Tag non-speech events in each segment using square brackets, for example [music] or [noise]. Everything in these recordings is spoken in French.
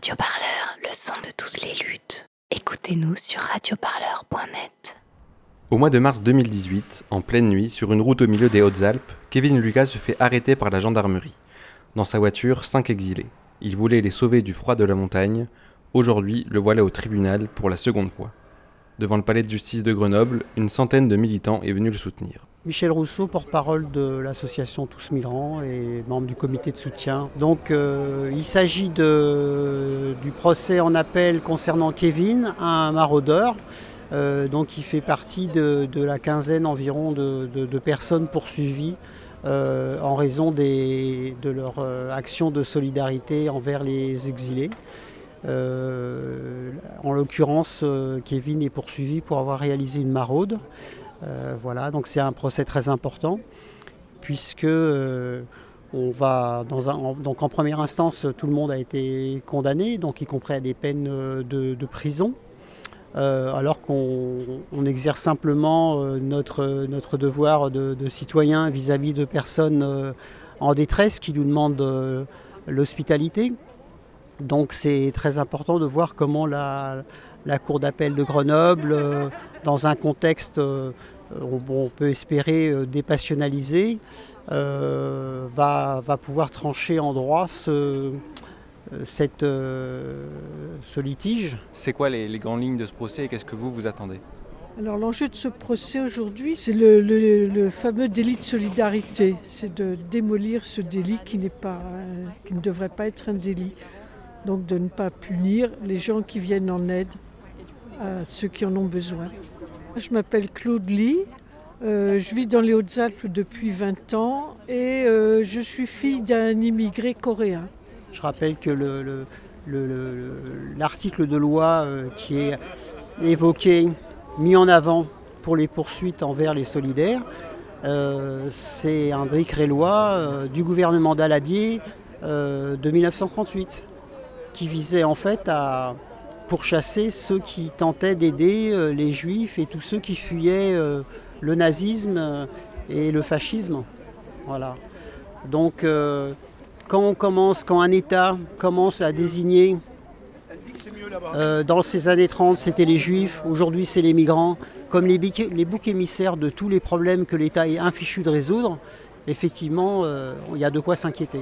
Radio Parleur, le son de toutes les luttes. Écoutez-nous sur radioparleur.net. Au mois de mars 2018, en pleine nuit, sur une route au milieu des Hautes-Alpes, Kevin Lucas se fait arrêter par la gendarmerie. Dans sa voiture, cinq exilés. Il voulait les sauver du froid de la montagne. Aujourd'hui, le voilà au tribunal pour la seconde fois. Devant le palais de justice de Grenoble, une centaine de militants est venu le soutenir. Michel Rousseau, porte-parole de l'association Tous Migrants et membre du comité de soutien. Donc euh, il s'agit du procès en appel concernant Kevin, un maraudeur. Euh, donc il fait partie de, la quinzaine environ de, personnes poursuivies euh, en raison de leur action de solidarité envers les exilés. En l'occurrence, Kevin est poursuivi pour avoir réalisé une maraude. Euh, voilà, donc c'est un procès très important puisque euh, en première instance tout le monde a été condamné, donc y compris à des peines euh, de, prison. alors qu'on exerce simplement notre devoir de, citoyen vis-à-vis de personnes en détresse qui nous demandent l'hospitalité. Donc c'est très important de voir comment la, la Cour d'appel de Grenoble, euh, dans un contexte, euh, on, peut espérer, euh, dépassionnalisé, va, pouvoir trancher en droit ce, cette, ce litige. C'est quoi les, grandes lignes de ce procès et qu'est-ce que vous vous attendez? Alors l'enjeu de ce procès aujourd'hui, c'est le, fameux délit de solidarité. C'est de démolir ce délit qui, pas, qui ne devrait pas être un délit. Donc de ne pas punir les gens qui viennent en aide à ceux qui en ont besoin. Je m'appelle Claude Lee, euh, je vis dans les Hautes-Alpes depuis 20 ans et euh, je suis fille d'un immigré coréen. Je rappelle que l'article de loi euh, qui est évoqué, mis en avant pour les poursuites envers les solidaires, c'est un décret loi du gouvernement d'Aladier de 1938 qui visait en fait à pour chasser ceux qui tentaient d'aider euh, les juifs et tous ceux qui fuyaient euh, le nazisme euh, et le fascisme. Voilà. Donc quand on commence, quand un État commence à désigner dans ces années 30, c'était les juifs, aujourd'hui c'est les migrants, comme les, boucs émissaires de tous les problèmes que l'État est infichu de résoudre, effectivement, il y a de quoi s'inquiéter.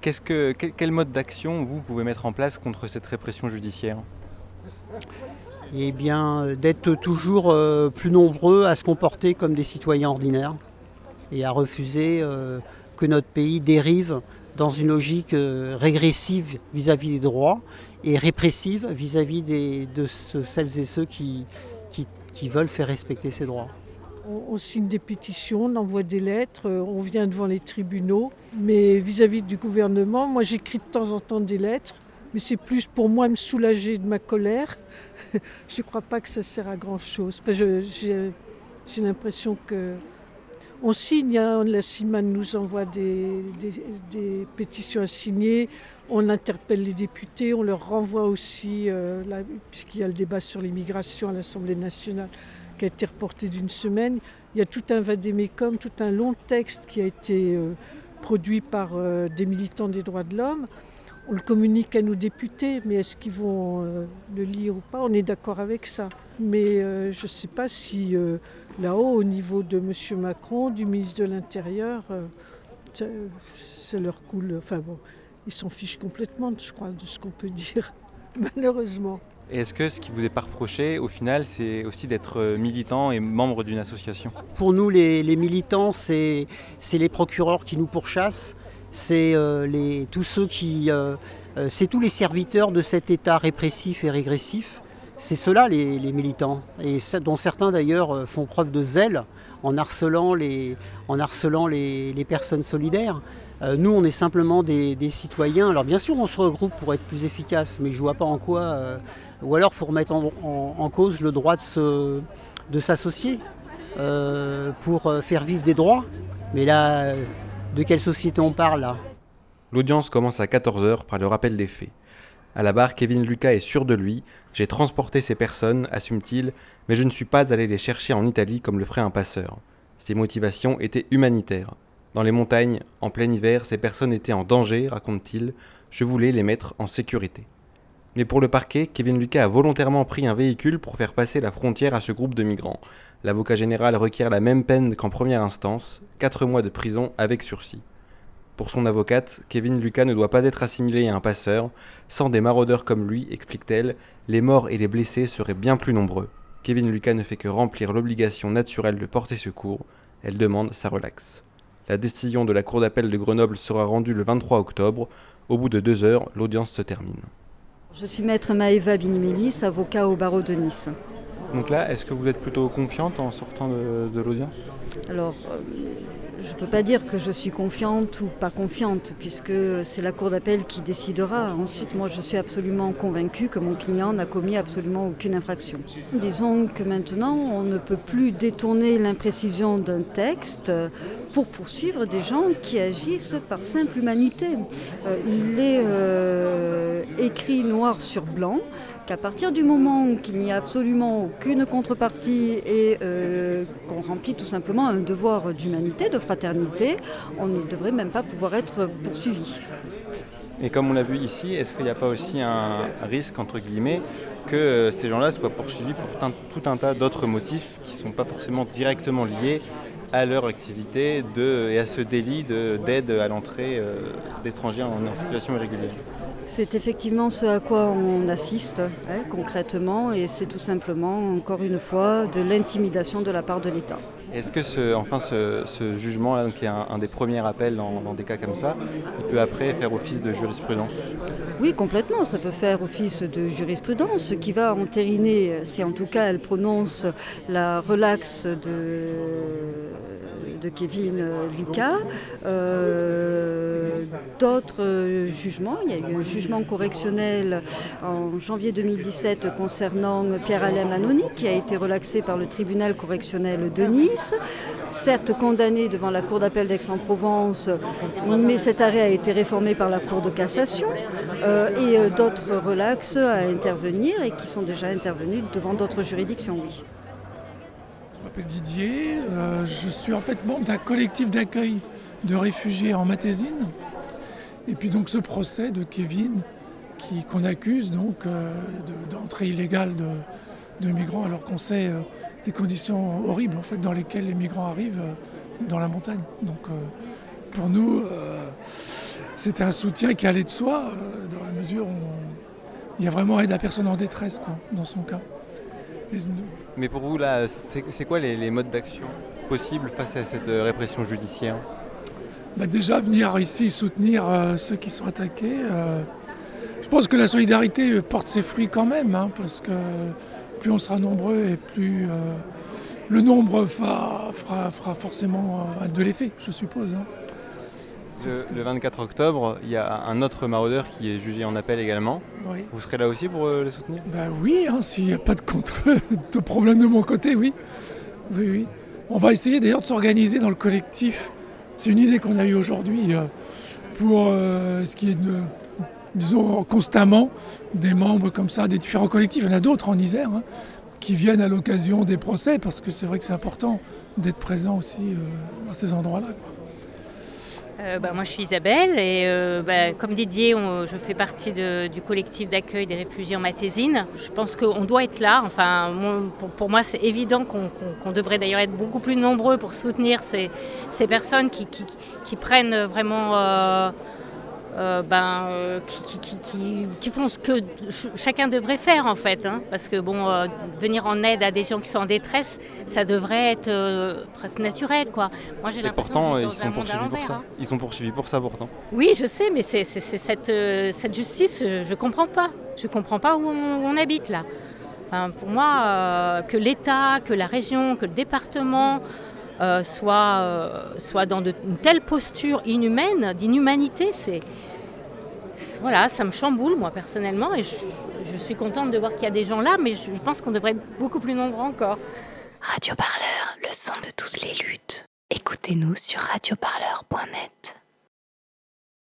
Que, quel, mode d'action vous pouvez mettre en place contre cette répression judiciaire? Eh bien, d'être toujours euh, plus nombreux à se comporter comme des citoyens ordinaires et à refuser euh, que notre pays dérive dans une logique euh, régressive vis-à-vis des droits et répressive vis-à-vis de celles et ceux qui veulent faire respecter ces droits on, signe des pétitions, on envoie des lettres, euh, on vient devant les tribunaux. Mais vis-à-vis du gouvernement, moi j'écris de temps en temps des lettres, mais c'est plus pour moi me soulager de ma colère. [laughs] je ne crois pas que ça sert à grand-chose. j'ai, l'impression que on signe, hein, la CIMAN nous envoie des, pétitions à signer, on interpelle les députés, on leur renvoie aussi, euh, puisqu'il y a le débat sur l'immigration à l'Assemblée nationale, qui a été reporté d'une semaine. Il y a tout un vadémécum, tout un long texte qui a été euh, produit par euh, des militants des droits de l'homme. On le communique à nos députés, mais est-ce qu'ils vont euh, le lire ou pas? On est d'accord avec ça. Mais je ne sais pas si là-haut, au niveau de M. Macron, du ministre de l'Intérieur, ça, ça, leur coule. Enfin bon, ils s'en fichent complètement, je crois, de ce qu'on peut dire, [laughs] malheureusement. Et est-ce que ce qui vous est pas reproché, au final, c'est aussi d'être euh, militant et membre d'une association? Pour nous, les, militants, c'est les procureurs qui nous pourchassent, c'est euh, tous ceux qui, euh, c'est tous les serviteurs de cet État répressif et régressif. C'est ceux-là les, militants, dont certains d'ailleurs font preuve de zèle en harcelant les, personnes solidaires. nous, on est simplement des, citoyens. Alors bien sûr, on se regroupe pour être plus efficace, mais je ne vois pas en quoi ou alors il faut remettre en, cause le droit de, s'associer euh, pour euh, faire vivre des droits. Mais là, de quelle société on parle là? L'audience commence à 14h par le rappel des faits. À la barre, Kevin Lucas est sûr de lui. J'ai transporté ces personnes, assume-t-il, mais je ne suis pas allé les chercher en Italie comme le ferait un passeur. Ses motivations étaient humanitaires. Dans les montagnes, en plein hiver, ces personnes étaient en danger, raconte-t-il. Je voulais les mettre en sécurité. Mais pour le parquet, Kevin Lucas a volontairement pris un véhicule pour faire passer la frontière à ce groupe de migrants. L'avocat général requiert la même peine qu'en première instance, 4 mois de prison avec sursis. Pour son avocate, Kevin Lucas ne doit pas être assimilé à un passeur. Sans des maraudeurs comme lui, explique-t-elle, les morts et les blessés seraient bien plus nombreux. Kevin Lucas ne fait que remplir l'obligation naturelle de porter secours. Elle demande sa relaxe. La décision de la Cour d'appel de Grenoble sera rendue le 23 octobre. Au bout de deux heures, l'audience se termine. Je suis maître Maëva Binimélis, avocat au barreau de Nice. Donc là, est-ce que vous êtes plutôt confiante en sortant de, l'audience? Alors, euh, je ne peux pas dire que je suis confiante ou pas confiante, puisque c'est la Cour d'appel qui décidera. Ensuite, moi, je suis absolument convaincue que mon client n'a commis absolument aucune infraction. Disons que maintenant, on ne peut plus détourner l'imprécision d'un texte pour poursuivre des gens qui agissent par simple humanité. Euh, il est euh, écrit noir sur blanc qu'à partir du moment qu'il n'y a absolument aucune contrepartie et euh, qu'on remplit tout simplement un devoir d'humanité, de fraternité, on ne devrait même pas pouvoir être poursuivi. Et comme on l'a vu ici, est-ce qu'il n'y a pas aussi un risque, entre guillemets, que euh, ces gens-là soient poursuivis pour tout un tas d'autres motifs qui ne sont pas forcément directement liés à leur activité et à ce délit d'aide à l'entrée euh, d'étrangers en situation irrégulière? C'est effectivement ce à quoi on assiste hein, concrètement et c'est tout simplement, encore une fois, de l'intimidation de la part de l'État. Est-ce que ce, enfin, ce, jugement, là, qui est un, des premiers appels dans, des cas comme ça, il peut après faire office de jurisprudence? Oui, complètement. Ça peut faire office de jurisprudence, ce qui va entériner, si en tout cas elle prononce la relaxe de, de Kevin Lucas. Euh, d'autres jugements, il y a eu un jugement correctionnel en janvier 2017 concernant Pierre-Alain Manoni, qui a été relaxé par le tribunal correctionnel de Nice. Certes condamné devant la Cour d'appel d'Aix-en-Provence, mais cet arrêt a été réformé par la Cour de cassation. Euh, et euh, d'autres relaxes à intervenir et qui sont déjà intervenus devant d'autres juridictions, oui. Je m'appelle Didier, euh, je suis en fait membre d'un collectif d'accueil de réfugiés en Matésine. Et puis donc ce procès de Kevin qu'on accuse donc d'entrée illégale de, migrants alors qu'on sait des conditions horribles en fait dans lesquelles les migrants arrivent dans la montagne. Donc pour nous, c'était un soutien qui allait de soi, euh, dans la mesure où il y a vraiment aide à personne en détresse, dans son cas. Mais pour vous, là, c'est quoi les, modes d'action possibles face à cette euh, répression judiciaire? Bah Déjà, venir ici soutenir euh, ceux qui sont attaqués. je pense que la solidarité porte ses fruits quand même, hein, parce que plus on sera nombreux et plus le nombre fera, fera forcément de l'effet, je suppose. Hein. Le, 24 octobre, il y a un autre maraudeur qui est jugé en appel également. Vous serez là aussi pour euh, le soutenir? Bah Oui, hein, s'il n'y a pas de, contre [laughs] de problème de mon côté, oui. Oui, oui. On va essayer d'ailleurs de s'organiser dans le collectif. C'est une idée qu'on a eue aujourd'hui euh, pour euh, ce qui est de, disons, constamment des membres comme ça, des différents collectifs. Il y en a d'autres en Isère hein, qui viennent à l'occasion des procès parce que c'est vrai que c'est important d'être présent aussi à ces endroits-là. Euh, bah, moi, je suis Isabelle et euh, bah, comme Didier, je fais partie du collectif d'accueil des réfugiés en Matésine. Je pense qu'on doit être là. Enfin, pour, moi, c'est évident qu'on devrait d'ailleurs être beaucoup plus nombreux pour soutenir ces, personnes qui, prennent vraiment euh, euh, ben, euh, qui, font ce que chacun devrait faire en fait. Hein. parce que bon, euh, venir en aide à des gens qui sont en détresse, ça devrait être presque naturel. Quoi. Moi j'ai l'impression ils sont poursuivis pour ça. Hein. Ils sont poursuivis pour ça pourtant. Oui, je sais, mais c'est cette, cette, justice, je ne comprends pas. Je ne comprends pas où on, habite là. pour moi, que l'État, que la région, que le département soit, soit dans de, une telle posture inhumaine, d'inhumanité, c'est voilà, ça me chamboule moi personnellement et je, suis contente de voir qu'il y a des gens là, mais je, je pense qu'on devrait être beaucoup plus nombreux encore. Radio Parleur, le son de toutes les luttes. Écoutez-nous sur radioparleur.net.